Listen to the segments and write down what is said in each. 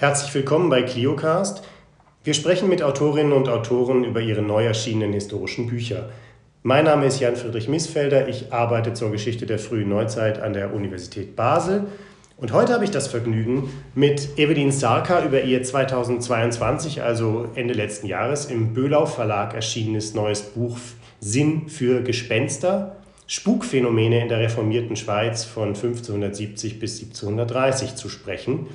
Herzlich willkommen bei ClioCast. Wir sprechen mit Autorinnen und Autoren über ihre neu erschienenen historischen Bücher. Mein Name ist Jan-Friedrich Missfelder. Ich arbeite zur Geschichte der frühen Neuzeit an der Universität Basel. Und heute habe ich das Vergnügen, mit Evelyn Sarka über ihr 2022, also Ende letzten Jahres, im Böhlau Verlag erschienenes neues Buch Sinn für Gespenster, Spukphänomene in der reformierten Schweiz von 1570 bis 1730 zu sprechen.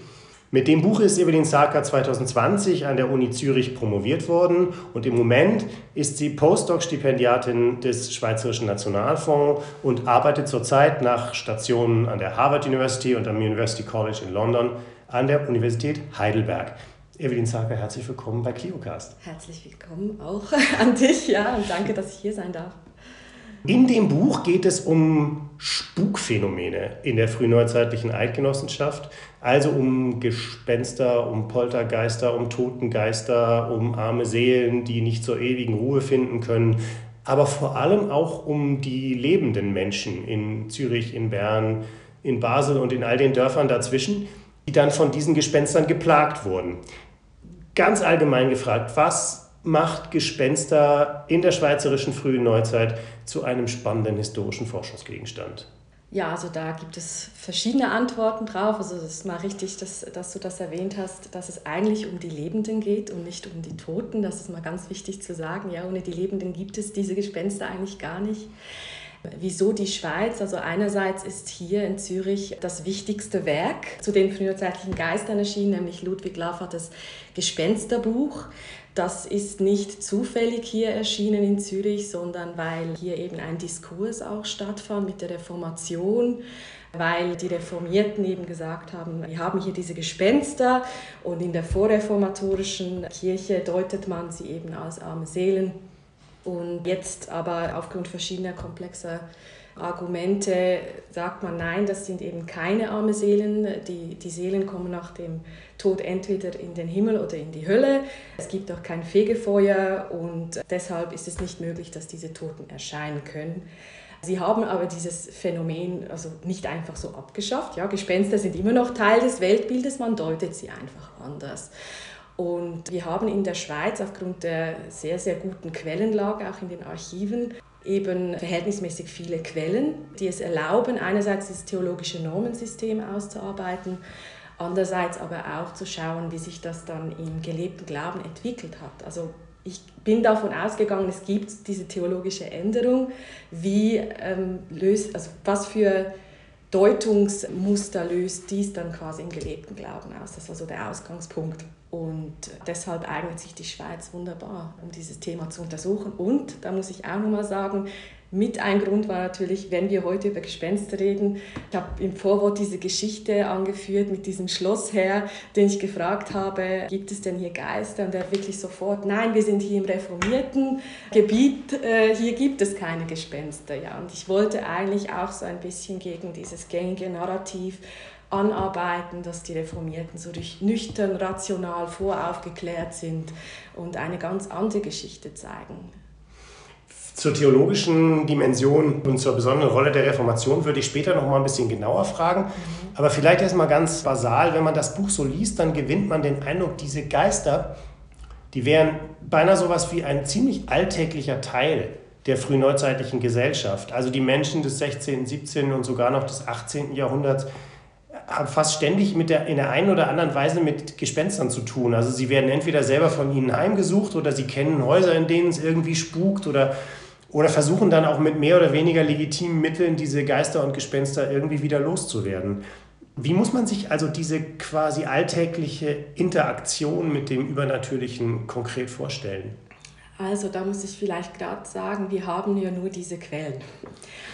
Mit dem Buch ist Evelyn Sarka 2020 an der Uni Zürich promoviert worden und im Moment ist sie Postdoc-Stipendiatin des Schweizerischen Nationalfonds und arbeitet zurzeit nach Stationen an der Harvard University und am University College in London an der Universität Heidelberg. Evelyn Sarka, herzlich willkommen bei ClioCast. Herzlich willkommen auch an dich, ja, und danke, dass ich hier sein darf. In dem Buch geht es um Spukphänomene in der frühneuzeitlichen Eidgenossenschaft, also um Gespenster, um Poltergeister, um Totengeister, um arme Seelen, die nicht zur ewigen Ruhe finden können, aber vor allem auch um die lebenden Menschen in Zürich, in Bern, in Basel und in all den Dörfern dazwischen, die dann von diesen Gespenstern geplagt wurden. Ganz allgemein gefragt, was macht Gespenster in der schweizerischen frühen Neuzeit zu einem spannenden historischen Forschungsgegenstand? Ja, also da gibt es verschiedene Antworten drauf. Also es ist mal richtig, dass, dass du das erwähnt hast, dass es eigentlich um die Lebenden geht und nicht um die Toten. Das ist mal ganz wichtig zu sagen. Ja, ohne die Lebenden gibt es diese Gespenster eigentlich gar nicht. Wieso die Schweiz? Also einerseits ist hier in Zürich das wichtigste Werk zu den frühzeitlichen Geistern erschienen, nämlich Ludwig Lafates Gespensterbuch. Das ist nicht zufällig hier erschienen in Zürich, sondern weil hier eben ein Diskurs auch stattfand mit der Reformation, weil die Reformierten eben gesagt haben, wir haben hier diese Gespenster und in der vorreformatorischen Kirche deutet man sie eben als arme Seelen. Und jetzt aber aufgrund verschiedener komplexer Argumente sagt man, nein, das sind eben keine arme Seelen. Die, die Seelen kommen nach dem Tod entweder in den Himmel oder in die Hölle. Es gibt auch kein Fegefeuer und deshalb ist es nicht möglich, dass diese Toten erscheinen können. Sie haben aber dieses Phänomen also nicht einfach so abgeschafft. Ja, Gespenster sind immer noch Teil des Weltbildes, man deutet sie einfach anders. Und wir haben in der Schweiz aufgrund der sehr, sehr guten Quellenlage, auch in den Archiven, eben verhältnismäßig viele Quellen, die es erlauben, einerseits das theologische Normensystem auszuarbeiten, andererseits aber auch zu schauen, wie sich das dann im gelebten Glauben entwickelt hat. Also ich bin davon ausgegangen, es gibt diese theologische Änderung, wie ähm, löst, also was für Deutungsmuster löst dies dann quasi im gelebten Glauben aus. Das war so der Ausgangspunkt. Und deshalb eignet sich die Schweiz wunderbar, um dieses Thema zu untersuchen. Und da muss ich auch nochmal sagen, mit ein Grund war natürlich, wenn wir heute über Gespenster reden, ich habe im Vorwort diese Geschichte angeführt mit diesem Schlossherr, den ich gefragt habe, gibt es denn hier Geister? Und er wirklich sofort, nein, wir sind hier im reformierten Gebiet, äh, hier gibt es keine Gespenster. Ja. Und ich wollte eigentlich auch so ein bisschen gegen dieses gängige Narrativ anarbeiten, dass die Reformierten so nüchtern, rational, voraufgeklärt sind und eine ganz andere Geschichte zeigen. Zur theologischen Dimension und zur besonderen Rolle der Reformation würde ich später noch mal ein bisschen genauer fragen. Mhm. Aber vielleicht erst mal ganz basal, wenn man das Buch so liest, dann gewinnt man den Eindruck, diese Geister, die wären beinahe sowas wie ein ziemlich alltäglicher Teil der frühneuzeitlichen Gesellschaft. Also die Menschen des 16., 17. und sogar noch des 18. Jahrhunderts haben fast ständig mit der, in der einen oder anderen Weise mit Gespenstern zu tun. Also sie werden entweder selber von ihnen heimgesucht oder sie kennen Häuser, in denen es irgendwie spukt oder oder versuchen dann auch mit mehr oder weniger legitimen Mitteln diese Geister und Gespenster irgendwie wieder loszuwerden. Wie muss man sich also diese quasi alltägliche Interaktion mit dem Übernatürlichen konkret vorstellen? Also da muss ich vielleicht gerade sagen, wir haben ja nur diese Quellen.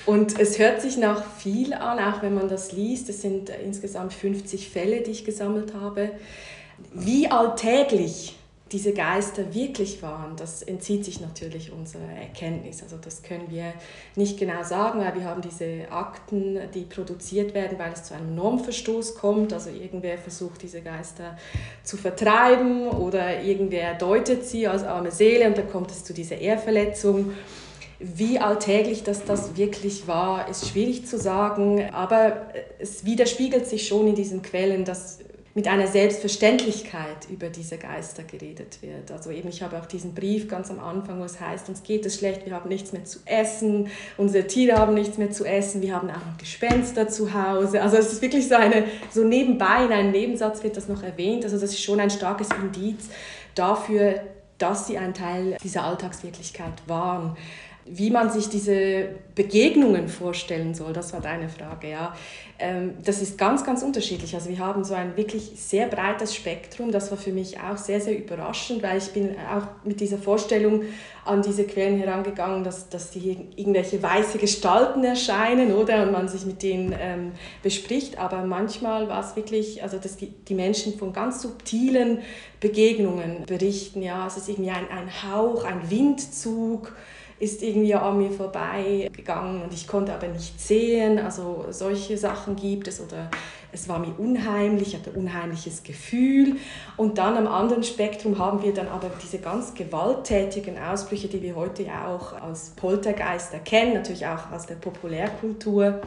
Und es hört sich nach viel an, auch wenn man das liest. Es sind insgesamt 50 Fälle, die ich gesammelt habe. Wie alltäglich diese Geister wirklich waren, das entzieht sich natürlich unserer Erkenntnis. Also das können wir nicht genau sagen, weil wir haben diese Akten, die produziert werden, weil es zu einem Normverstoß kommt. Also irgendwer versucht, diese Geister zu vertreiben oder irgendwer deutet sie als arme Seele und dann kommt es zu dieser Ehrverletzung. Wie alltäglich das, das wirklich war, ist schwierig zu sagen, aber es widerspiegelt sich schon in diesen Quellen, dass mit einer Selbstverständlichkeit über diese Geister geredet wird. Also eben, ich habe auch diesen Brief ganz am Anfang, wo es heißt, uns geht es schlecht, wir haben nichts mehr zu essen, unsere Tiere haben nichts mehr zu essen, wir haben auch noch Gespenster zu Hause. Also es ist wirklich so eine, so nebenbei in einem Nebensatz wird das noch erwähnt. Also das ist schon ein starkes Indiz dafür, dass sie ein Teil dieser Alltagswirklichkeit waren. Wie man sich diese Begegnungen vorstellen soll, das war deine Frage, ja. Ähm, das ist ganz, ganz unterschiedlich. Also wir haben so ein wirklich sehr breites Spektrum. Das war für mich auch sehr, sehr überraschend, weil ich bin auch mit dieser Vorstellung an diese Quellen herangegangen, dass, dass die irgendwelche weiße Gestalten erscheinen, oder? Und man sich mit denen ähm, bespricht. Aber manchmal war es wirklich, also dass die, die Menschen von ganz subtilen Begegnungen berichten. Ja, es ist irgendwie ein, ein Hauch, ein Windzug, ist irgendwie an mir vorbeigegangen und ich konnte aber nicht sehen. Also solche Sachen gibt es oder es war mir unheimlich, ich hatte unheimliches Gefühl. Und dann am anderen Spektrum haben wir dann aber diese ganz gewalttätigen Ausbrüche, die wir heute ja auch als Poltergeist erkennen, natürlich auch aus der Populärkultur.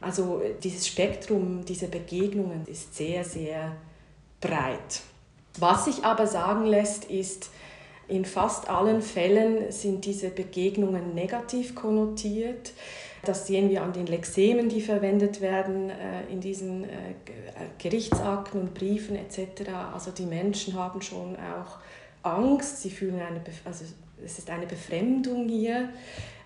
Also dieses Spektrum, diese Begegnungen ist sehr, sehr breit. Was sich aber sagen lässt, ist, in fast allen Fällen sind diese Begegnungen negativ konnotiert. Das sehen wir an den Lexemen, die verwendet werden äh, in diesen äh, Gerichtsakten und Briefen etc. Also die Menschen haben schon auch Angst, sie fühlen eine, also es ist eine Befremdung hier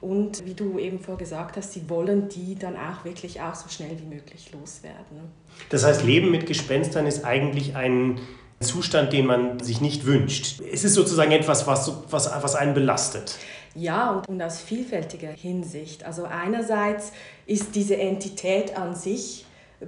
und wie du eben vorher gesagt hast, sie wollen die dann auch wirklich auch so schnell wie möglich loswerden. Das heißt, Leben mit Gespenstern ist eigentlich ein Zustand, den man sich nicht wünscht. Es ist sozusagen etwas, was, was, was einen belastet. Ja, und, und aus vielfältiger Hinsicht. Also einerseits ist diese Entität an sich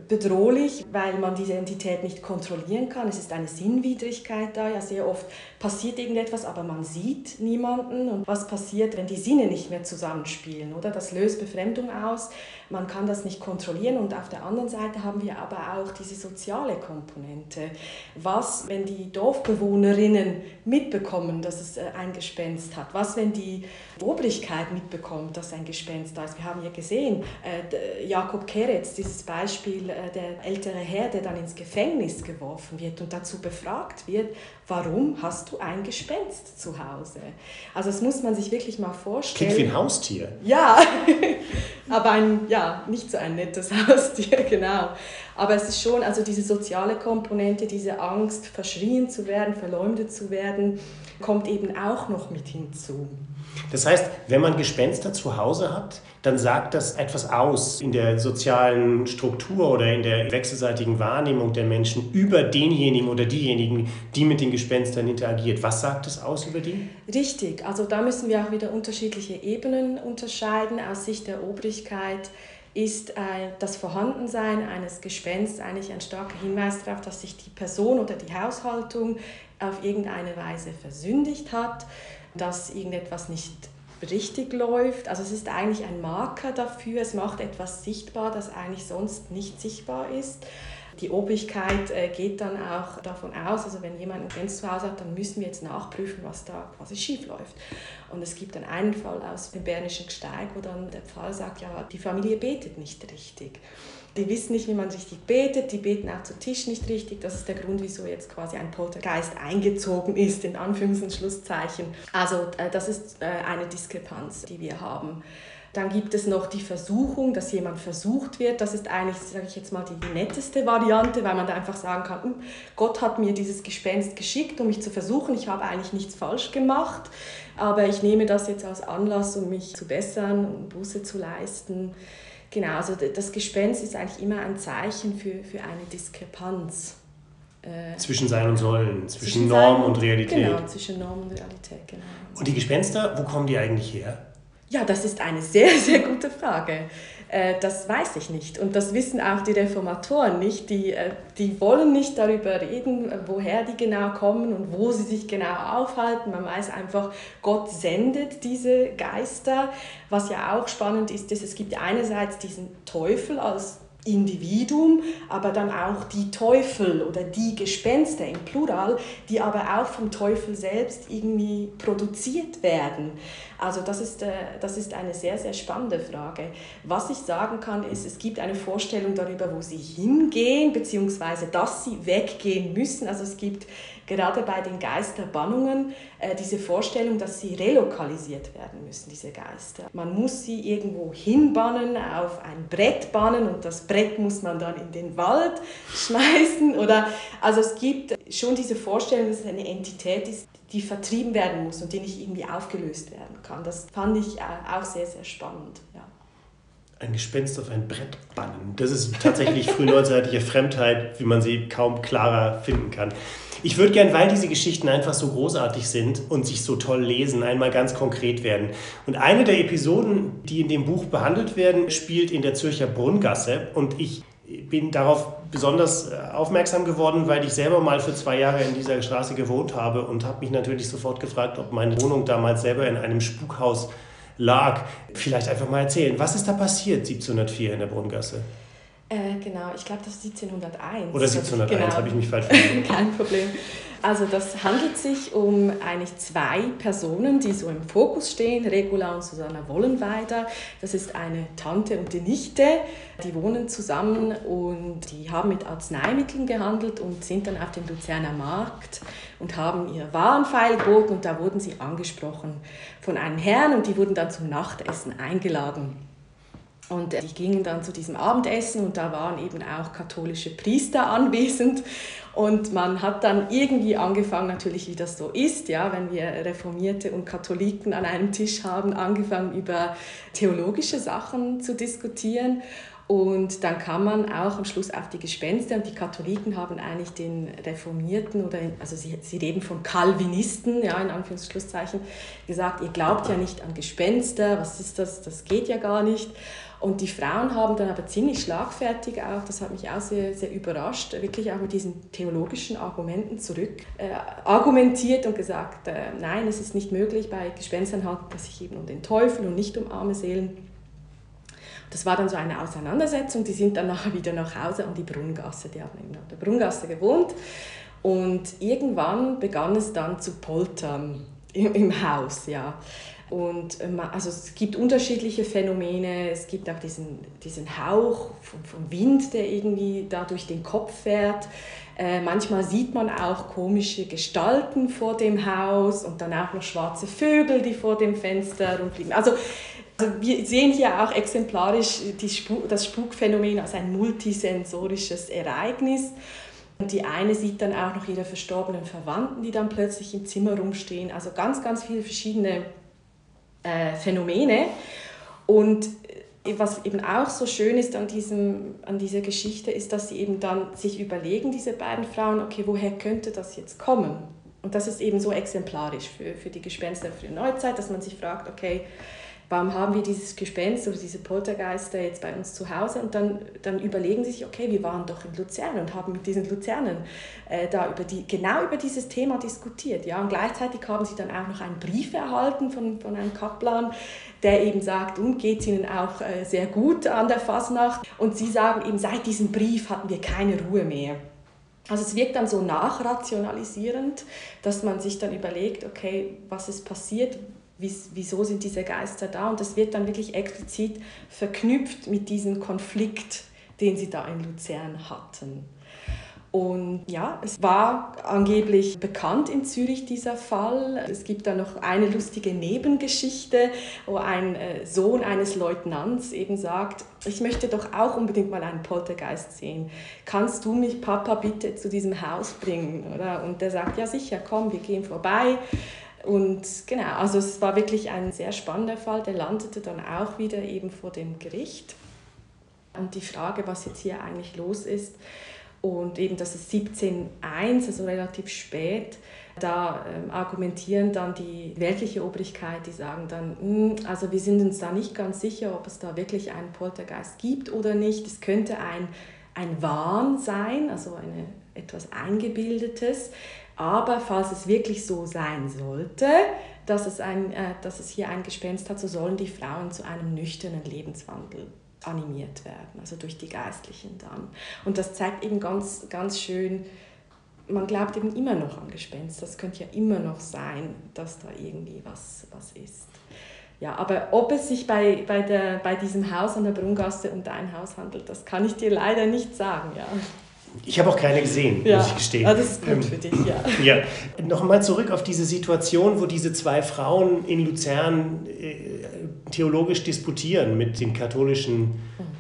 bedrohlich, weil man diese Entität nicht kontrollieren kann. Es ist eine Sinnwidrigkeit da. Ja, sehr oft passiert irgendetwas, aber man sieht niemanden. Und was passiert, wenn die Sinne nicht mehr zusammenspielen? Oder das löst Befremdung aus. Man kann das nicht kontrollieren. Und auf der anderen Seite haben wir aber auch diese soziale Komponente. Was, wenn die Dorfbewohnerinnen mitbekommen, dass es äh, ein Gespenst hat? Was, wenn die Obrigkeit mitbekommt, dass ein Gespenst da ist? Wir haben ja gesehen, äh, Jakob Keretz, dieses Beispiel, äh, der ältere Herr, der dann ins Gefängnis geworfen wird und dazu befragt wird, warum hast du ein Gespenst zu Hause? Also das muss man sich wirklich mal vorstellen. Klingt wie ein Haustier. Ja, aber ein, ja, nicht so ein nettes Haustier, genau. Aber es ist schon, also diese soziale Komponente, diese Angst, verschrien zu werden, verleumdet zu werden, kommt eben auch noch mit hinzu. Das heißt, wenn man Gespenster zu Hause hat, dann sagt das etwas aus in der sozialen Struktur oder in der wechselseitigen Wahrnehmung der Menschen über denjenigen oder diejenigen, die mit den Gespenstern interagiert. Was sagt es aus über die? Richtig, also da müssen wir auch wieder unterschiedliche Ebenen unterscheiden. Aus Sicht der Obrigkeit ist das Vorhandensein eines Gespensts eigentlich ein starker Hinweis darauf, dass sich die Person oder die Haushaltung auf irgendeine Weise versündigt hat dass irgendetwas nicht richtig läuft. Also es ist eigentlich ein Marker dafür, es macht etwas sichtbar, das eigentlich sonst nicht sichtbar ist. Die Obrigkeit äh, geht dann auch davon aus, also wenn jemand ein Grenz hat, dann müssen wir jetzt nachprüfen, was da quasi schief läuft. Und es gibt dann einen Fall aus dem Bernischen Gsteig, wo dann der Pfarrer sagt, ja, die Familie betet nicht richtig. Die wissen nicht, wie man richtig betet, die beten auch zu Tisch nicht richtig. Das ist der Grund, wieso jetzt quasi ein Poltergeist eingezogen ist, in Anführungs- und Schlusszeichen. Also äh, das ist äh, eine Diskrepanz, die wir haben. Dann gibt es noch die Versuchung, dass jemand versucht wird. Das ist eigentlich, sage ich jetzt mal, die netteste Variante, weil man da einfach sagen kann, Gott hat mir dieses Gespenst geschickt, um mich zu versuchen. Ich habe eigentlich nichts falsch gemacht, aber ich nehme das jetzt als Anlass, um mich zu bessern, um Buße zu leisten. Genau, also das Gespenst ist eigentlich immer ein Zeichen für, für eine Diskrepanz. Äh, zwischen Sein und Sollen, zwischen, zwischen Norm und Realität. Genau, zwischen Norm und Realität, genau. Und die Gespenster, wo kommen die eigentlich her? Ja, das ist eine sehr, sehr gute Frage. Äh, das weiß ich nicht. Und das wissen auch die Reformatoren nicht. Die, äh, die wollen nicht darüber reden, woher die genau kommen und wo sie sich genau aufhalten. Man weiß einfach, Gott sendet diese Geister. Was ja auch spannend ist, ist es gibt einerseits diesen Teufel als Individuum, aber dann auch die Teufel oder die Gespenster im Plural, die aber auch vom Teufel selbst irgendwie produziert werden. Also das ist, äh, das ist eine sehr, sehr spannende Frage. Was ich sagen kann, ist, es gibt eine Vorstellung darüber, wo sie hingehen, beziehungsweise dass sie weggehen müssen. Also es gibt gerade bei den Geisterbannungen äh, diese Vorstellung, dass sie relokalisiert werden müssen, diese Geister. Man muss sie irgendwo hinbannen, auf ein Brett bannen und das Brett muss man dann in den Wald schmeißen. Oder, also es gibt schon diese Vorstellung, dass es eine Entität ist, die vertrieben werden muss und die nicht irgendwie aufgelöst werden kann. Das fand ich auch sehr, sehr spannend. Ja. Ein Gespenst auf ein Brett bannen. Das ist tatsächlich frühneuzeitliche Fremdheit, wie man sie kaum klarer finden kann. Ich würde gern, weil diese Geschichten einfach so großartig sind und sich so toll lesen, einmal ganz konkret werden. Und eine der Episoden, die in dem Buch behandelt werden, spielt in der Zürcher Brunngasse. Und ich bin darauf besonders äh, aufmerksam geworden, weil ich selber mal für zwei Jahre in dieser Straße gewohnt habe und habe mich natürlich sofort gefragt, ob meine Wohnung damals selber in einem Spukhaus lag. Vielleicht einfach mal erzählen, was ist da passiert 1704 in der Brunngasse? Äh, genau, ich glaube, das ist 1701. Oder 1701, genau. habe ich mich falsch verstanden. Kein Problem. Also das handelt sich um eigentlich zwei Personen, die so im Fokus stehen, Regula und Susanna Wollenweider. Das ist eine Tante und die Nichte, die wohnen zusammen und die haben mit Arzneimitteln gehandelt und sind dann auf dem Luzerner Markt und haben ihr Warenpfeil geboten und da wurden sie angesprochen von einem Herrn und die wurden dann zum Nachtessen eingeladen. Und die gingen dann zu diesem Abendessen und da waren eben auch katholische Priester anwesend. Und man hat dann irgendwie angefangen, natürlich wie das so ist, ja, wenn wir Reformierte und Katholiken an einem Tisch haben, angefangen über theologische Sachen zu diskutieren. Und dann kam man auch am Schluss auf die Gespenster und die Katholiken haben eigentlich den Reformierten oder also sie, sie reden von Calvinisten, ja, in Anführungszeichen, gesagt, ihr glaubt ja nicht an Gespenster, was ist das, das geht ja gar nicht. Und die Frauen haben dann aber ziemlich schlagfertig auch, das hat mich auch sehr, sehr überrascht, wirklich auch mit diesen theologischen Argumenten zurück äh, argumentiert und gesagt, äh, nein, es ist nicht möglich, bei Gespenstern handelt es sich eben um den Teufel und nicht um arme Seelen. Das war dann so eine Auseinandersetzung, die sind dann nachher wieder nach Hause an die Brungasse, die haben an der Brungasse gewohnt. Und irgendwann begann es dann zu poltern im, im Haus, ja. Und ähm, also es gibt unterschiedliche Phänomene. Es gibt auch diesen, diesen Hauch vom, vom Wind, der irgendwie da durch den Kopf fährt. Äh, manchmal sieht man auch komische Gestalten vor dem Haus und dann auch noch schwarze Vögel, die vor dem Fenster rumfliegen. Also, also wir sehen hier auch exemplarisch Spuk, das Spukphänomen als ein multisensorisches Ereignis. Und die eine sieht dann auch noch ihre verstorbenen Verwandten, die dann plötzlich im Zimmer rumstehen. Also ganz, ganz viele verschiedene äh, Phänomene. Und äh, was eben auch so schön ist an, diesem, an dieser Geschichte, ist, dass sie eben dann sich überlegen, diese beiden Frauen, okay, woher könnte das jetzt kommen? Und das ist eben so exemplarisch für, für die Gespenster für die Neuzeit, dass man sich fragt, okay, warum haben wir dieses Gespenst oder diese Poltergeister jetzt bei uns zu Hause? Und dann, dann überlegen sie sich, okay, wir waren doch in Luzern und haben mit diesen Luzernern äh, da über die, genau über dieses Thema diskutiert. Ja? Und gleichzeitig haben sie dann auch noch einen Brief erhalten von, von einem Kaplan, der eben sagt, und geht es ihnen auch äh, sehr gut an der Fasnacht. Und sie sagen eben, seit diesem Brief hatten wir keine Ruhe mehr. Also es wirkt dann so nachrationalisierend, dass man sich dann überlegt, okay, was ist passiert, wieso sind diese Geister da? Und das wird dann wirklich explizit verknüpft mit diesem Konflikt, den sie da in Luzern hatten. Und ja, es war angeblich bekannt in Zürich dieser Fall. Es gibt da noch eine lustige Nebengeschichte, wo ein äh, Sohn eines Leutnants eben sagt, ich möchte doch auch unbedingt mal einen Poltergeist sehen. Kannst du mich, Papa, bitte zu diesem Haus bringen? Und der sagt, ja sicher, komm, wir gehen vorbei. Und genau, also es war wirklich ein sehr spannender Fall. Der landete dann auch wieder eben vor dem Gericht. Und die Frage, was jetzt hier eigentlich los ist, und eben, dass es 1701, also relativ spät, da ähm, argumentieren dann die weltliche Obrigkeit, die sagen dann, hm, also wir sind uns da nicht ganz sicher, ob es da wirklich einen Poltergeist gibt oder nicht. Es könnte ein, ein Wahn sein, also eine, etwas Eingebildetes. Aber falls es wirklich so sein sollte, dass es, ein, äh, dass es hier ein Gespenst hat, so sollen die Frauen zu einem nüchternen Lebenswandel animiert werden, also durch die Geistlichen dann. Und das zeigt eben ganz, ganz schön, man glaubt eben immer noch an Gespenster. Es könnte ja immer noch sein, dass da irgendwie was, was ist. Ja, aber ob es sich bei, bei, der, bei diesem Haus an der Brungasse um dein Haus handelt, das kann ich dir leider nicht sagen. Ja. Ich habe auch keine gesehen, ja. muss ich gestehen. Ja, das ist gut ähm, für dich, ja. ja. Nochmal zurück auf diese Situation, wo diese zwei Frauen in Luzern äh, theologisch disputieren mit den katholischen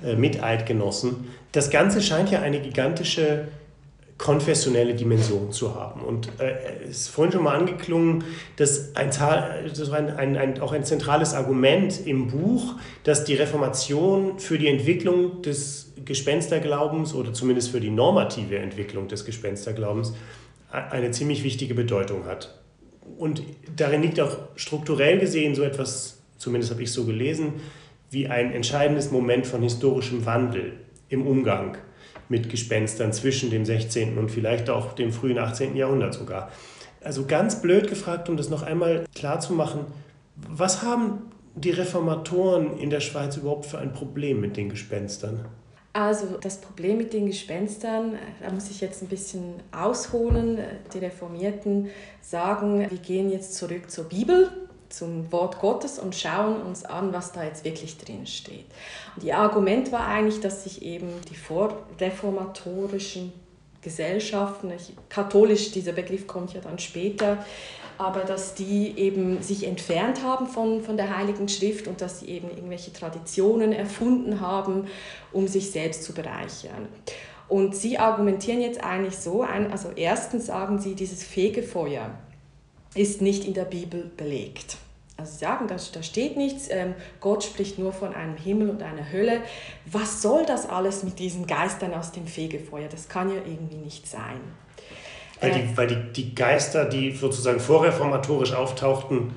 äh, Miteidgenossen. Das Ganze scheint ja eine gigantische konfessionelle Dimension zu haben. Und äh, es ist vorhin schon mal angeklungen, dass ein, ein, ein, auch ein zentrales Argument im Buch, dass die Reformation für die Entwicklung des Gespensterglaubens oder zumindest für die normative Entwicklung des Gespensterglaubens eine ziemlich wichtige Bedeutung hat. Und darin liegt auch strukturell gesehen so etwas, zumindest habe ich so gelesen, wie ein entscheidendes Moment von historischem Wandel im Umgang mit Gespenstern zwischen dem 16. und vielleicht auch dem frühen 18. Jahrhundert sogar. Also ganz blöd gefragt, um das noch einmal klar zu machen, was haben die Reformatoren in der Schweiz überhaupt für ein Problem mit den Gespenstern? Also das Problem mit den Gespenstern, da muss ich jetzt ein bisschen ausholen. Die Reformierten sagen, wir gehen jetzt zurück zur Bibel zum Wort Gottes und schauen uns an, was da jetzt wirklich drin steht. Und ihr Argument war eigentlich, dass sich eben die vorreformatorischen Gesellschaften, katholisch, dieser Begriff kommt ja dann später, aber dass die eben sich entfernt haben von, von der Heiligen Schrift und dass sie eben irgendwelche Traditionen erfunden haben, um sich selbst zu bereichern. Und sie argumentieren jetzt eigentlich so, also erstens sagen sie, dieses Fegefeuer, ist nicht in der Bibel belegt. Also sie sagen, da, da steht nichts, ähm, Gott spricht nur von einem Himmel und einer Hölle. Was soll das alles mit diesen Geistern aus dem Fegefeuer? Das kann ja irgendwie nicht sein. Weil die, äh, weil die, die Geister, die sozusagen vorreformatorisch auftauchten,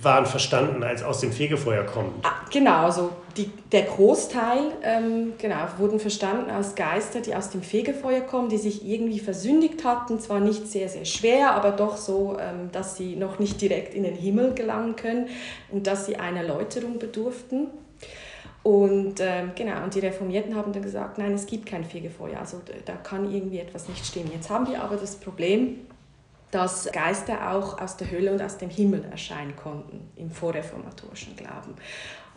waren verstanden als aus dem Fegefeuer kommen. Ah, genau, also die, der Großteil ähm, genau, wurden verstanden als Geister, die aus dem Fegefeuer kommen, die sich irgendwie versündigt hatten, zwar nicht sehr, sehr schwer, aber doch so, ähm, dass sie noch nicht direkt in den Himmel gelangen können und dass sie einer Läuterung bedurften. Und ähm, genau, und die Reformierten haben dann gesagt, nein, es gibt kein Fegefeuer, also da kann irgendwie etwas nicht stimmen. Jetzt haben wir aber das Problem, dass Geister auch aus der Hölle und aus dem Himmel erscheinen konnten im vorreformatorischen Glauben.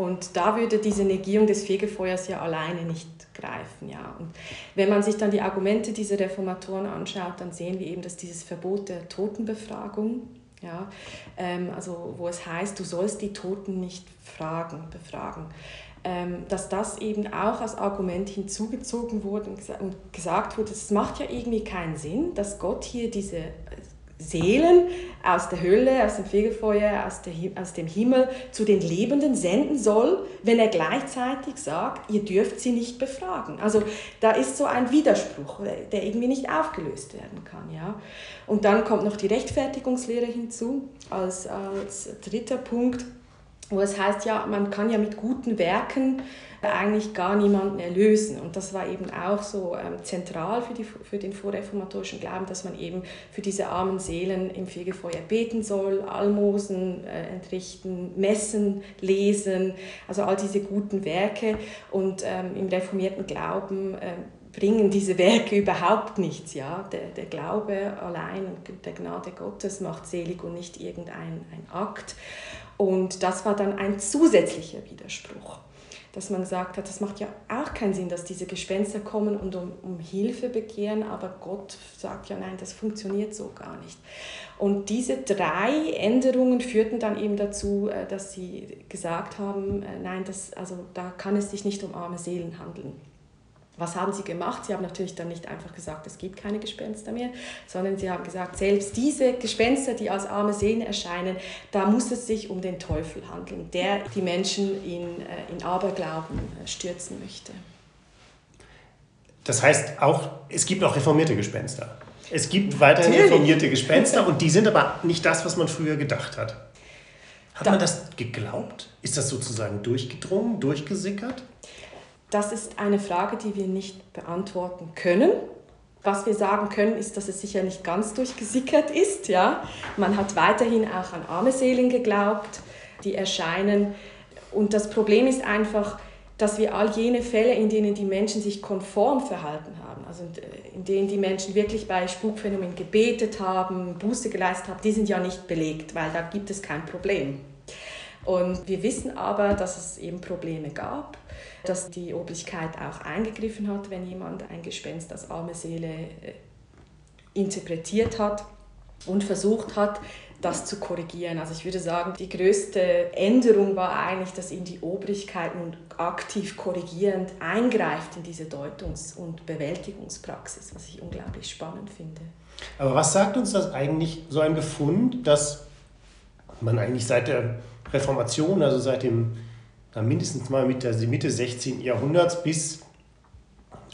Und da würde diese Negierung des Fegefeuers ja alleine nicht greifen. Ja. Und wenn man sich dann die Argumente dieser Reformatoren anschaut, dann sehen wir eben, dass dieses Verbot der Totenbefragung, ja, ähm, also wo es heißt, du sollst die Toten nicht fragen, befragen, ähm, dass das eben auch als Argument hinzugezogen wurde und gesagt wurde, es macht ja irgendwie keinen Sinn, dass Gott hier diese Seelen aus der Hölle, aus dem Fegefeuer, aus, der, aus dem Himmel zu den Lebenden senden soll, wenn er gleichzeitig sagt, ihr dürft sie nicht befragen. Also da ist so ein Widerspruch, der irgendwie nicht aufgelöst werden kann. Ja? Und dann kommt noch die Rechtfertigungslehre hinzu als, als dritter Punkt, wo es heißt, ja, man kann ja mit guten Werken eigentlich gar niemanden erlösen. Und das war eben auch so ähm, zentral für, die, für den vorreformatorischen Glauben, dass man eben für diese armen Seelen im Fegefeuer beten soll, Almosen äh, entrichten, Messen lesen, also all diese guten Werke. Und ähm, im reformierten Glauben äh, bringen diese Werke überhaupt nichts. Ja? Der, der Glaube allein und der Gnade Gottes macht selig und nicht irgendein ein Akt. Und das war dann ein zusätzlicher Widerspruch dass man gesagt hat, das macht ja auch keinen Sinn, dass diese Gespenster kommen und um, um Hilfe begehren, aber Gott sagt ja, nein, das funktioniert so gar nicht. Und diese drei Änderungen führten dann eben dazu, äh, dass sie gesagt haben, äh, nein, das, also da kann es sich nicht um arme Seelen handeln. Was haben sie gemacht? Sie haben natürlich dann nicht einfach gesagt, es gibt keine Gespenster mehr, sondern sie haben gesagt, selbst diese Gespenster, die als arme Seelen erscheinen, da muss es sich um den Teufel handeln, der die Menschen in, äh, in Aberglauben äh, stürzen möchte. Das heißt auch, es gibt auch reformierte Gespenster. Es gibt weiterhin Natürlich. reformierte Gespenster und die sind aber nicht das, was man früher gedacht hat. Hat da, man das geglaubt? Ist das sozusagen durchgedrungen, durchgesickert? Das ist eine Frage, die wir nicht beantworten können. Was wir sagen können, ist, dass es sicher nicht ganz durchgesickert ist. Ja? Man hat weiterhin auch an arme Seelen geglaubt, die erscheinen. Und das Problem ist einfach, dass wir all jene Fälle, in denen die Menschen sich konform verhalten haben, also in denen die Menschen wirklich bei Spukphänomenen gebetet haben, Buße geleistet haben, die sind ja nicht belegt, weil da gibt es kein Problem. Und wir wissen aber, dass es eben Probleme gab, dass die Obrigkeit auch eingegriffen hat, wenn jemand ein Gespenst als arme Seele äh, interpretiert hat und versucht hat, das zu korrigieren. Also ich würde sagen, die größte Änderung war eigentlich, dass in die Obrigkeit nun aktiv korrigierend eingreift in diese Deutungs- und Bewältigungspraxis, was ich unglaublich spannend finde. Aber was sagt uns das eigentlich, so ein Befund, dass man eigentlich seit der Reformation, also seit dem mindestens mal Mitte, Mitte 16. Jahrhunderts bis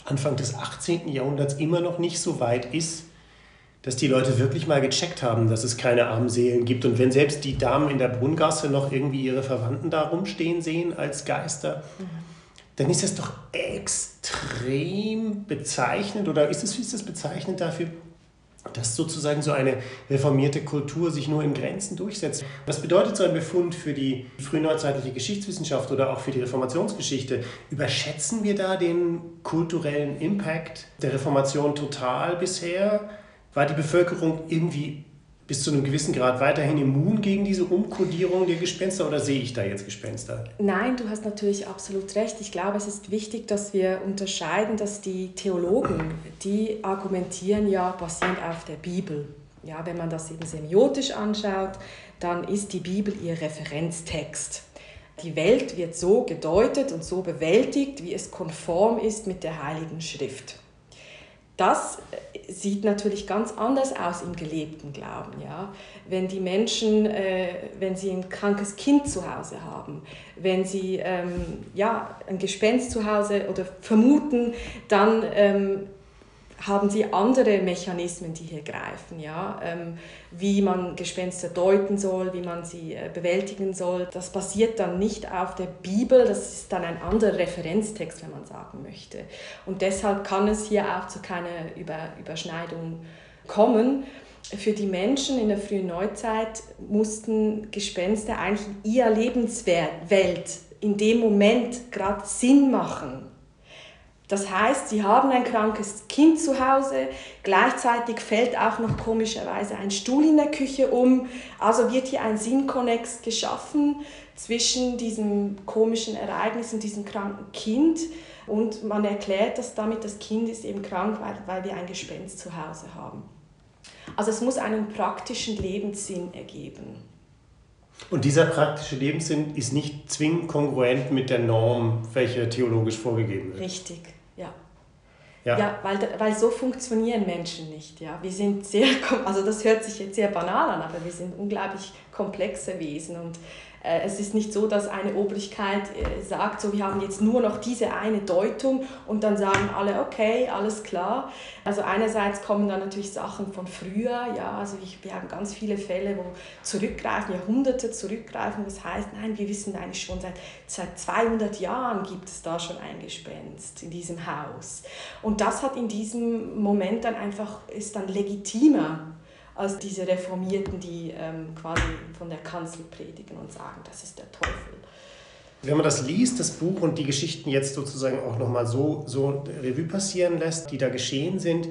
Anfang des 18. Jahrhunderts immer noch nicht so weit ist, dass die Leute wirklich mal gecheckt haben, dass es keine armen Seelen gibt. Und wenn selbst die Damen in der Brunngasse noch irgendwie ihre Verwandten da rumstehen sehen als Geister, dann ist das doch extrem bezeichnend oder ist es, ist das bezeichnend dafür, dass sozusagen so eine reformierte Kultur sich nur in Grenzen durchsetzt. Was bedeutet so ein Befund für die frühneuzeitliche Geschichtswissenschaft oder auch für die Reformationsgeschichte? Überschätzen wir da den kulturellen Impact der Reformation total bisher? War die Bevölkerung irgendwie bis zu einem gewissen Grad weiterhin immun gegen diese Umkodierung der Gespenster oder sehe ich da jetzt Gespenster? Nein, du hast natürlich absolut recht. Ich glaube, es ist wichtig, dass wir unterscheiden, dass die Theologen, die argumentieren ja basierend auf der Bibel. Ja, wenn man das eben semiotisch anschaut, dann ist die Bibel ihr Referenztext. Die Welt wird so gedeutet und so bewältigt, wie es konform ist mit der Heiligen Schrift. Das sieht natürlich ganz anders aus im gelebten Glauben. Ja? Wenn die Menschen, äh, wenn sie ein krankes Kind zu Hause haben, wenn sie ähm, ja, ein Gespenst zu Hause oder vermuten, dann ähm, haben sie andere Mechanismen, die hier greifen, ja? Ähm, wie man Gespenster deuten soll, wie man sie äh, bewältigen soll. Das basiert dann nicht auf der Bibel, das ist dann ein anderer Referenztext, wenn man sagen möchte. Und deshalb kann es hier auch zu keiner Über Überschneidung kommen. Für die Menschen in der frühen Neuzeit mussten Gespenster eigentlich in ihrer Lebenswelt in dem Moment gerade Sinn machen das heißt, sie haben ein krankes Kind zu Hause, gleichzeitig fällt auch noch komischerweise ein Stuhl in der Küche um. Also wird hier ein Sinnkonnex geschaffen zwischen diesem komischen Ereignis und diesem kranken Kind. Und man erklärt das damit, das Kind ist eben krank, weil, weil wir ein Gespenst zu Hause haben. Also es muss einen praktischen Lebenssinn ergeben. Und dieser praktische Lebenssinn ist nicht zwingend kongruent mit der Norm, welche theologisch vorgegeben wird. Richtig. Ja, ja weil, weil so funktionieren Menschen nicht. Ja. Wir sind sehr, also das hört sich jetzt sehr banal an, aber wir sind unglaublich komplexe Wesen und es ist nicht so, dass eine Obrigkeit äh, sagt, so wir haben jetzt nur noch diese eine Deutung und dann sagen alle, okay, alles klar. Also einerseits kommen dann natürlich Sachen von früher, ja, also ich, wir haben ganz viele Fälle, wo zurückgreifen, Jahrhunderte zurückgreifen, das heißt, nein, wir wissen eigentlich schon seit, seit 200 Jahren gibt es da schon ein Gespenst in diesem Haus. Und das hat in diesem Moment dann einfach, ist dann legitimer als diese Reformierten, die ähm, quasi von der Kanzel predigen und sagen, das ist der Teufel. Wenn man das liest, das Buch und die Geschichten jetzt sozusagen auch nochmal so, so Revue passieren lässt, die da geschehen sind,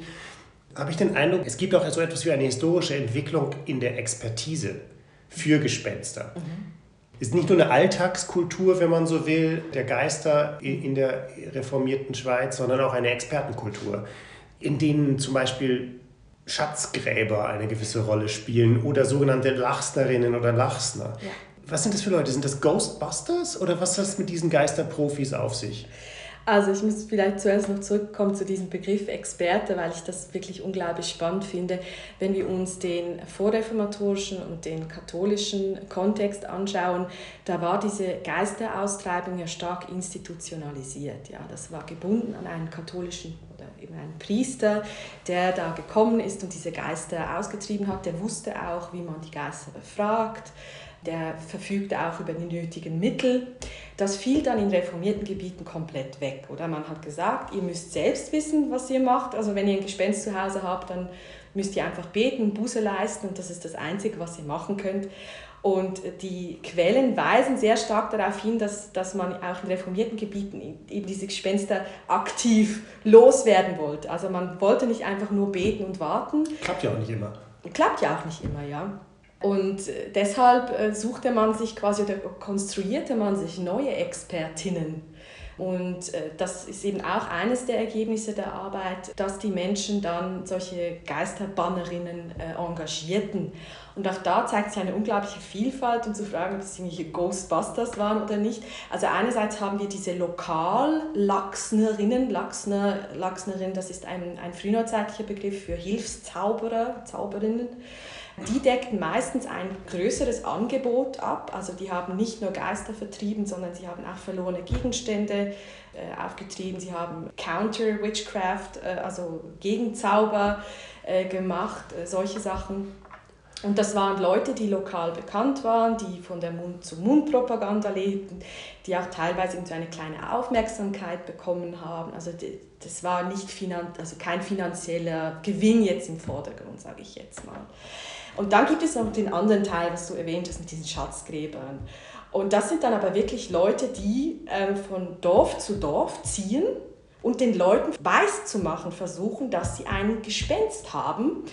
habe ich den Eindruck, es gibt auch so etwas wie eine historische Entwicklung in der Expertise für Gespenster. Mhm. Ist nicht nur eine Alltagskultur, wenn man so will, der Geister in der reformierten Schweiz, sondern auch eine Expertenkultur, in denen zum Beispiel Schatzgräber eine gewisse Rolle spielen oder sogenannte Lachsnerinnen oder Lachsner. Ja. Was sind das für Leute? Sind das Ghostbusters oder was hat es mit diesen Geisterprofis auf sich? Also ich muss vielleicht zuerst noch zurückkommen zu diesem Begriff Experte, weil ich das wirklich unglaublich spannend finde. Wenn wir uns den vorreformatorischen und den katholischen Kontext anschauen, da war diese Geisteraustreibung ja stark institutionalisiert. Ja, das war gebunden an einen katholischen eben ein Priester, der da gekommen ist und diese Geister ausgetrieben hat, der wusste auch, wie man die Geister befragt, der verfügte auch über die nötigen Mittel. Das fiel dann in reformierten Gebieten komplett weg. Oder man hat gesagt, ihr müsst selbst wissen, was ihr macht. Also wenn ihr ein Gespenst zu Hause habt, dann müsst ihr einfach beten, Buße leisten und das ist das Einzige, was ihr machen könnt. Und die Quellen weisen sehr stark darauf hin, dass, dass man auch in reformierten Gebieten eben diese Gespenster aktiv loswerden wollte. Also man wollte nicht einfach nur beten und warten. Klappt ja auch nicht immer. Klappt ja auch nicht immer, ja. Und äh, deshalb äh, suchte man sich quasi oder konstruierte man sich neue Expertinnen und äh, das ist eben auch eines der Ergebnisse der Arbeit, dass die Menschen dann solche Geisterbannerinnen engagierten. Und auch da zeigt sich eine unglaubliche Vielfalt, um zu fragen, ob das irgendwelche Ghostbusters waren oder nicht. Also einerseits haben wir diese Lokal-Lachsnerinnen. Lachsner, Lachsnerin, das ist ein, ein frühneuzeitlicher Begriff für Hilfszauberer, Zauberinnen. Die deckten meistens ein größeres Angebot ab. Also die haben nicht nur Geister vertrieben, sondern sie haben auch verlorene Gegenstände äh, aufgetrieben. Sie haben Counter-Witchcraft, äh, also Gegenzauber äh, gemacht, äh, solche Sachen. Und das waren Leute, die lokal bekannt waren, die von der Mund-zu-Mund-Propaganda lebten, die auch teilweise eine kleine Aufmerksamkeit bekommen haben. Also das war nicht finan also kein finanzieller Gewinn jetzt im Vordergrund, sage ich jetzt mal. Und dann gibt es noch den anderen Teil, was du erwähnt hast mit diesen Schatzgräbern. Und das sind dann aber wirklich Leute, die äh, von Dorf zu Dorf ziehen und den Leuten weiß zu machen versuchen, dass sie ein Gespenst haben,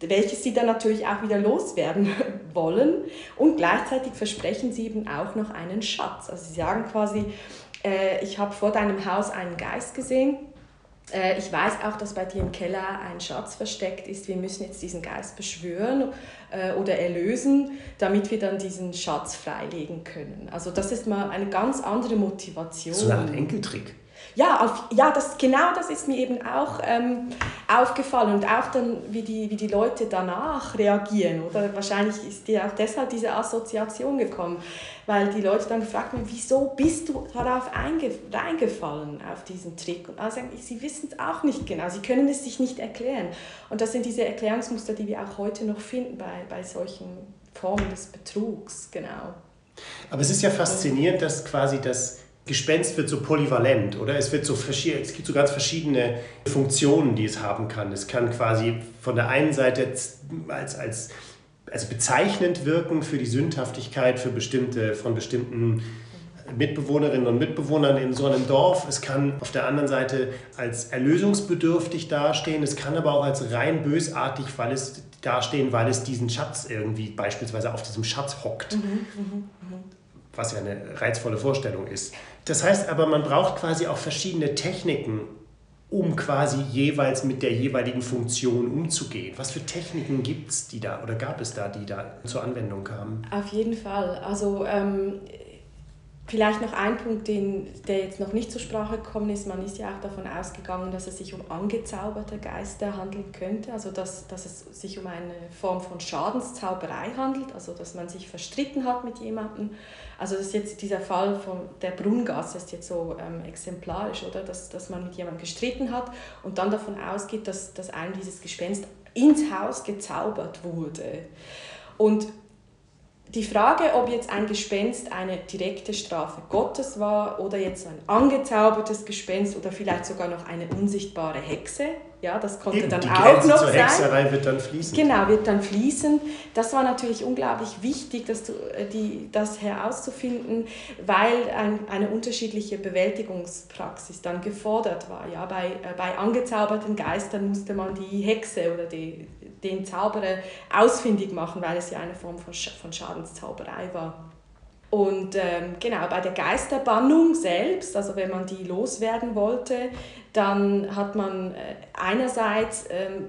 welches sie dann natürlich auch wieder loswerden wollen. Und gleichzeitig versprechen sie eben auch noch einen Schatz. Also sie sagen quasi, äh, ich habe vor deinem Haus einen Geist gesehen ich weiß auch, dass bei dir im Keller ein Schatz versteckt ist. Wir müssen jetzt diesen Geist beschwören äh, oder erlösen, damit wir dann diesen Schatz freilegen können. Also das ist mal eine ganz andere Motivation. So eine Art Enkeltrick. Ja, auf, ja das, genau das ist mir eben auch ähm, aufgefallen und auch dann, wie die, wie die Leute danach reagieren. Oder wahrscheinlich ist dir auch deshalb diese Assoziation gekommen, weil die Leute dann gefragt haben, wieso bist du darauf reingefallen, auf diesen Trick? Und also sie wissen es auch nicht genau, sie können es sich nicht erklären. Und das sind diese Erklärungsmuster, die wir auch heute noch finden bei, bei solchen Formen des Betrugs, genau. Aber es ist ja faszinierend, dass quasi das Gespenst wird so polyvalent oder es, wird so es gibt so ganz verschiedene Funktionen, die es haben kann. Es kann quasi von der einen Seite als, als, als bezeichnend wirken für die Sündhaftigkeit für bestimmte, von bestimmten Mitbewohnerinnen und Mitbewohnern in so einem Dorf. Es kann auf der anderen Seite als erlösungsbedürftig dastehen. Es kann aber auch als rein bösartig weil es dastehen, weil es diesen Schatz irgendwie beispielsweise auf diesem Schatz hockt. Mhm, mh, mh. Was ja eine reizvolle Vorstellung ist. Das heißt aber, man braucht quasi auch verschiedene Techniken, um quasi jeweils mit der jeweiligen Funktion umzugehen. Was für Techniken gibt es die da oder gab es da, die da zur Anwendung kamen? Auf jeden Fall. Also ähm, Vielleicht noch ein Punkt, den, der jetzt noch nicht zur Sprache gekommen ist. Man ist ja auch davon ausgegangen, dass es sich um angezauberte Geister handeln könnte, also dass, dass es sich um eine Form von Schadenszauberei handelt, also dass man sich verstritten hat mit jemandem. Also das jetzt dieser Fall von der Brunngasse ist jetzt so ähm, exemplarisch, oder? Dass, dass man mit jemandem gestritten hat und dann davon ausgeht, dass, dass einem dieses Gespenst ins Haus gezaubert wurde. Und die Frage, ob jetzt ein Gespenst eine direkte Strafe Gottes war oder jetzt ein angezaubertes Gespenst oder vielleicht sogar noch eine unsichtbare Hexe, ja, das konnte Eben, dann die auch Grenze noch zur sein. Hexerei wird dann fließen. Genau, wird dann fließen. Das war natürlich unglaublich wichtig, dass du, äh, die, das herauszufinden, weil ein, eine unterschiedliche Bewältigungspraxis dann gefordert war. Ja, bei, äh, bei angezauberten Geistern musste man die Hexe oder die, den Zauberer ausfindig machen, weil es ja eine Form von, von Schadenszauberei war. Und ähm, genau, bei der Geisterbannung selbst, also wenn man die loswerden wollte, dann hat man äh, einerseits ähm,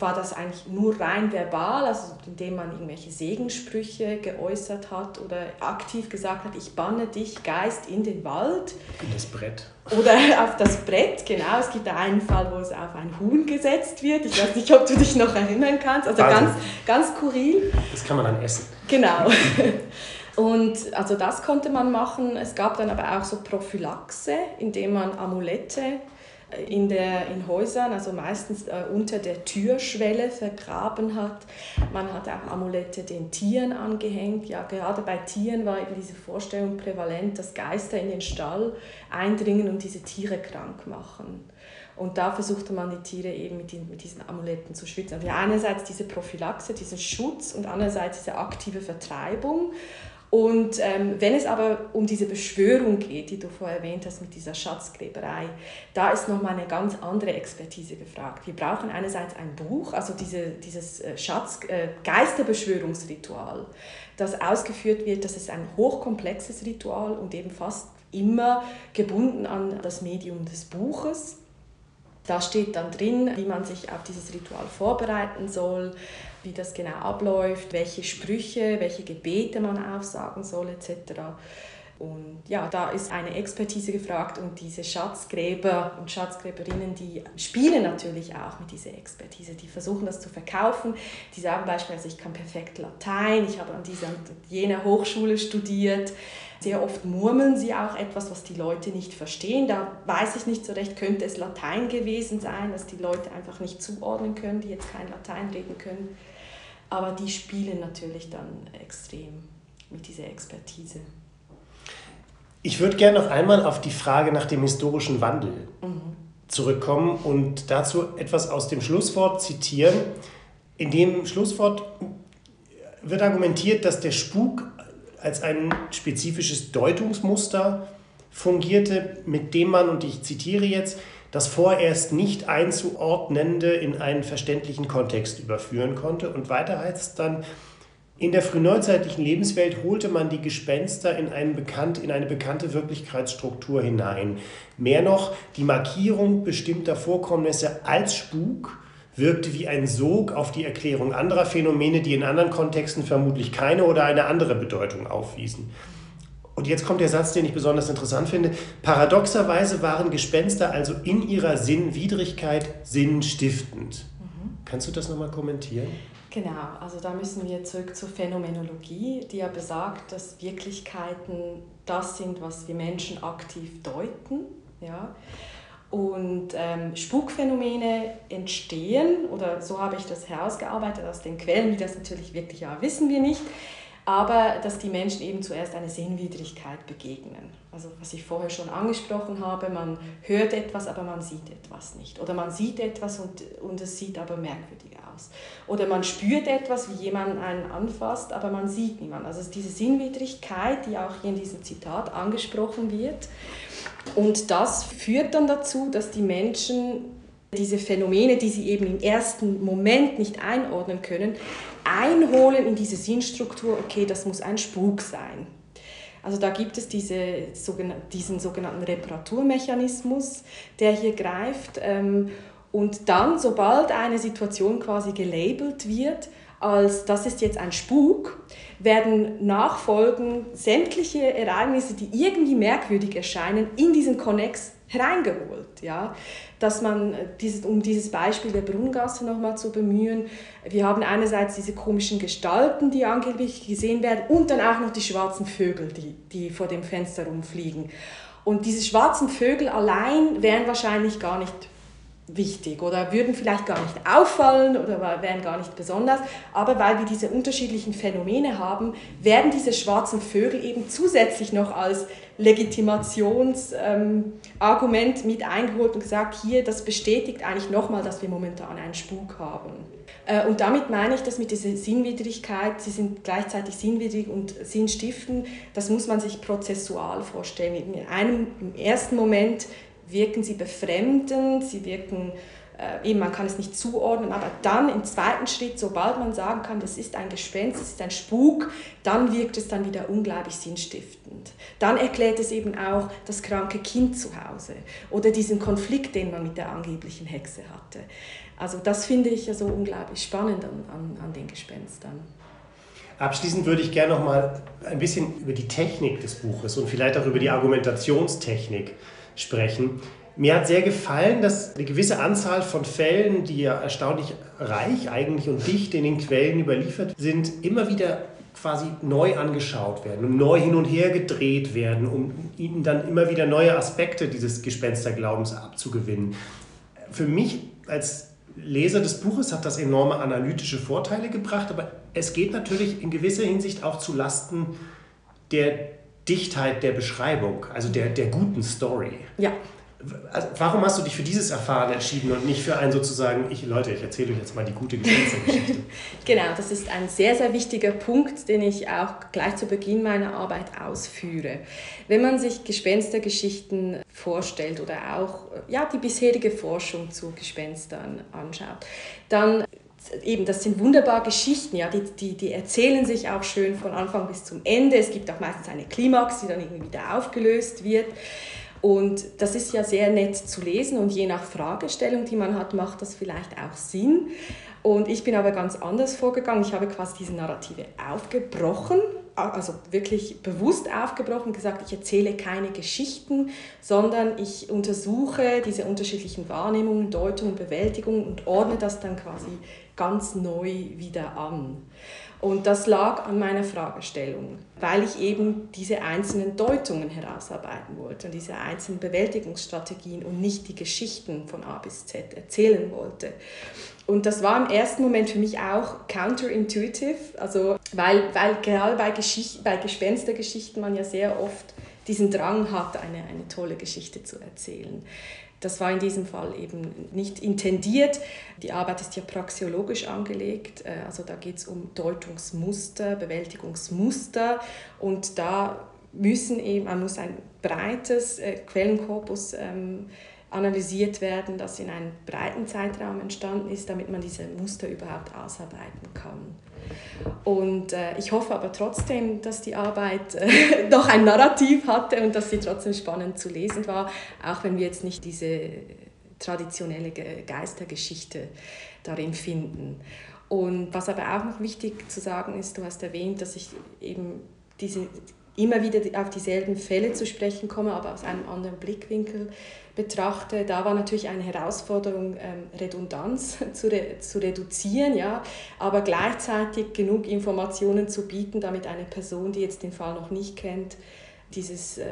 war das eigentlich nur rein verbal, also indem man irgendwelche Segensprüche geäußert hat oder aktiv gesagt hat, ich banne dich, Geist, in den Wald. In das Brett. Oder auf das Brett, genau. Es gibt einen Fall, wo es auf ein Huhn gesetzt wird. Ich weiß nicht, ob du dich noch erinnern kannst. Also ganz, ganz skurril. Das kann man dann essen. Genau. Und also das konnte man machen. Es gab dann aber auch so Prophylaxe, indem man Amulette in, der, in Häusern, also meistens äh, unter der Türschwelle vergraben hat. Man hat auch Amulette den Tieren angehängt. Ja, gerade bei Tieren war eben diese Vorstellung prävalent, dass Geister in den Stall eindringen und diese Tiere krank machen. Und da versuchte man die Tiere eben mit, den, mit diesen Amuletten zu schützen. Also einerseits diese Prophylaxe, diesen Schutz und andererseits diese aktive Vertreibung. Und ähm, wenn es aber um diese Beschwörung geht, die du vorher erwähnt hast mit dieser Schatzgräberei, da ist nochmal eine ganz andere Expertise gefragt. Wir brauchen einerseits ein Buch, also diese, dieses äh, Schatz, äh, Geisterbeschwörungsritual, das ausgeführt wird. Das ist ein hochkomplexes Ritual und eben fast immer gebunden an das Medium des Buches. Da steht dann drin, wie man sich auf dieses Ritual vorbereiten soll, wie das genau abläuft, welche Sprüche, welche Gebete man aufsagen soll etc. Und ja, da ist eine Expertise gefragt und diese Schatzgräber und Schatzgräberinnen, die spielen natürlich auch mit dieser Expertise. Die versuchen das zu verkaufen. Die sagen beispielsweise, ich kann perfekt Latein, ich habe an dieser jener Hochschule studiert. Sehr oft murmeln sie auch etwas, was die Leute nicht verstehen. Da weiß ich nicht so recht, könnte es Latein gewesen sein, dass die Leute einfach nicht zuordnen können, die jetzt kein Latein reden können. Aber die spielen natürlich dann extrem mit dieser Expertise. Ich würde gerne noch einmal auf die Frage nach dem historischen Wandel mhm. zurückkommen und dazu etwas aus dem Schlusswort zitieren. In dem Schlusswort wird argumentiert, dass der Spuk als ein spezifisches Deutungsmuster fungierte, mit dem man, und ich zitiere jetzt, das vorerst nicht einzuordnende in einen verständlichen Kontext überführen konnte. Und weiter heißt es dann, in der frühneuzeitlichen Lebenswelt holte man die Gespenster in, bekannt, in eine bekannte Wirklichkeitsstruktur hinein. Mehr noch, die Markierung bestimmter Vorkommnisse als Spuk wirkte wie ein Sog auf die Erklärung anderer Phänomene, die in anderen Kontexten vermutlich keine oder eine andere Bedeutung aufwiesen. Und jetzt kommt der Satz, den ich besonders interessant finde. Paradoxerweise waren Gespenster also in ihrer Sinnwidrigkeit sinnstiftend. Mhm. Kannst du das nochmal kommentieren? Genau, also da müssen wir zurück zur Phänomenologie, die ja besagt, dass Wirklichkeiten das sind, was wir Menschen aktiv deuten. Ja? Und ähm, Spukphänomene entstehen, oder so habe ich das herausgearbeitet aus den Quellen, wie das natürlich wirklich ja wissen wir nicht, aber dass die Menschen eben zuerst eine Sinnwidrigkeit begegnen. Also was ich vorher schon angesprochen habe, man hört etwas, aber man sieht etwas nicht. Oder man sieht etwas und, und es sieht aber merkwürdig aus. Oder man spürt etwas, wie jemand einen anfasst, aber man sieht niemanden. Also diese Sinnwidrigkeit, die auch hier in diesem Zitat angesprochen wird. Und das führt dann dazu, dass die Menschen diese Phänomene, die sie eben im ersten Moment nicht einordnen können, einholen in diese Sinnstruktur, okay, das muss ein Spuk sein. Also da gibt es diese, diesen sogenannten Reparaturmechanismus, der hier greift. Ähm, und dann, sobald eine Situation quasi gelabelt wird, als das ist jetzt ein Spuk, werden nachfolgend sämtliche Ereignisse, die irgendwie merkwürdig erscheinen, in diesen Konnex hereingeholt. Ja? Dass man, äh, dieses, um dieses Beispiel der Brunnengasse nochmal zu bemühen, wir haben einerseits diese komischen Gestalten, die angeblich gesehen werden, und dann auch noch die schwarzen Vögel, die, die vor dem Fenster rumfliegen. Und diese schwarzen Vögel allein wären wahrscheinlich gar nicht wichtig oder würden vielleicht gar nicht auffallen oder wären gar nicht besonders, aber weil wir diese unterschiedlichen Phänomene haben, werden diese schwarzen Vögel eben zusätzlich noch als Legitimationsargument ähm, mit eingeholt und gesagt, hier, das bestätigt eigentlich nochmal, dass wir momentan einen Spuk haben. Äh, und damit meine ich, dass mit dieser Sinnwidrigkeit, sie sind gleichzeitig sinnwidrig und sinnstiften, das muss man sich prozessual vorstellen. In einem im ersten Moment wirken sie befremdend, sie wirken, äh, eben man kann es nicht zuordnen, aber dann im zweiten Schritt, sobald man sagen kann, das ist ein Gespenst, das ist ein Spuk, dann wirkt es dann wieder unglaublich sinnstiftend. Dann erklärt es eben auch das kranke Kind zu Hause oder diesen Konflikt, den man mit der angeblichen Hexe hatte. Also das finde ich ja so unglaublich spannend an, an, an den Gespenstern. Abschließend würde ich gerne noch mal ein bisschen über die Technik des Buches und vielleicht auch über die Argumentationstechnik sprechen. Mir hat sehr gefallen, dass eine gewisse Anzahl von Fällen, die ja erstaunlich reich eigentlich und dicht in den Quellen überliefert sind, immer wieder quasi neu angeschaut werden und neu hin und her gedreht werden, um ihnen dann immer wieder neue Aspekte dieses Gespensterglaubens abzugewinnen. Für mich als Leser des Buches hat das enorme analytische Vorteile gebracht, aber es geht natürlich in gewisser Hinsicht auch zu Lasten der Dichtheit der Beschreibung, also der, der guten Story. Ja. also warum hast du dich für dieses Erfahren entschieden und nicht für ein sozusagen, ich Leute, ich erzähle euch jetzt mal die gute Geschichte? genau, das ist ein sehr, sehr wichtiger Punkt, den ich auch gleich zu Beginn meiner Arbeit ausführe. Wenn man sich Gespenstergeschichten vorstellt oder auch ja, die bisherige Forschung zu Gespenstern anschaut, dann eben, das sind wunderbar Geschichten, ja, die, die, die erzählen sich auch schön von Anfang bis zum Ende. Es gibt auch meistens eine Klimax, die dann irgendwie wieder aufgelöst wird. Und das ist ja sehr nett zu lesen und je nach Fragestellung, die man hat, macht das vielleicht auch Sinn. Und ich bin aber ganz anders vorgegangen. Ich habe quasi diese Narrative aufgebrochen, also wirklich bewusst aufgebrochen, gesagt, ich erzähle keine Geschichten, sondern ich untersuche diese unterschiedlichen Wahrnehmungen, Deutungen, Bewältigungen und ordne das dann quasi ganz neu wieder an. Und das lag an meiner Fragestellung, weil ich eben diese einzelnen Deutungen herausarbeiten wollte und diese einzelnen Bewältigungsstrategien und nicht die Geschichten von A bis Z erzählen wollte. Und das war im ersten Moment für mich auch counterintuitive, also weil, weil gerade bei, Geschicht, bei Gespenstergeschichten man ja sehr oft diesen Drang hat, eine, eine tolle Geschichte zu erzählen. Das war in diesem Fall eben nicht intendiert. Die Arbeit ist ja praxiologisch angelegt, äh, also da geht es um Deutungsmuster, Bewältigungsmuster und da müssen eben, man muss ein breites äh, Quellenkorpus ähm, analysiert werden, das in einem breiten Zeitraum entstanden ist, damit man diese Muster überhaupt ausarbeiten kann. Und äh, ich hoffe aber trotzdem, dass die Arbeit äh, doch ein Narrativ hatte und dass sie trotzdem spannend zu lesen war, auch wenn wir jetzt nicht diese traditionelle Geistergeschichte darin finden. Und was aber auch noch wichtig zu sagen ist, du hast erwähnt, dass ich eben diese immer wieder auf dieselben Fälle zu sprechen komme, aber aus einem anderen Blickwinkel betrachte. Da war natürlich eine Herausforderung, ähm, Redundanz zu, re zu reduzieren, ja, aber gleichzeitig genug Informationen zu bieten, damit eine Person, die jetzt den Fall noch nicht kennt, dieses, äh,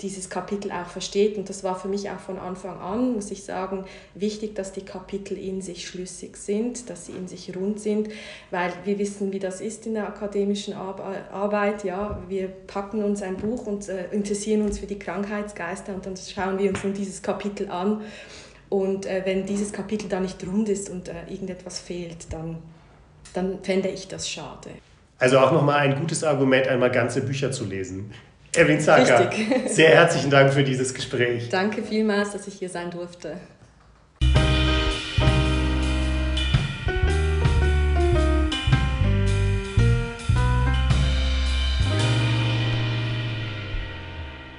dieses Kapitel auch versteht. Und das war für mich auch von Anfang an, muss ich sagen, wichtig, dass die Kapitel in sich schlüssig sind, dass sie in sich rund sind, weil wir wissen, wie das ist in der akademischen Arbeit. Ja, wir packen uns ein Buch und äh, interessieren uns für die Krankheitsgeister und dann schauen wir uns nun dieses Kapitel an. Und äh, wenn dieses Kapitel da nicht rund ist und äh, irgendetwas fehlt, dann, dann fände ich das schade. Also auch nochmal ein gutes Argument, einmal ganze Bücher zu lesen. Erwin Zaka, sehr herzlichen Dank für dieses Gespräch. Danke vielmals, dass ich hier sein durfte.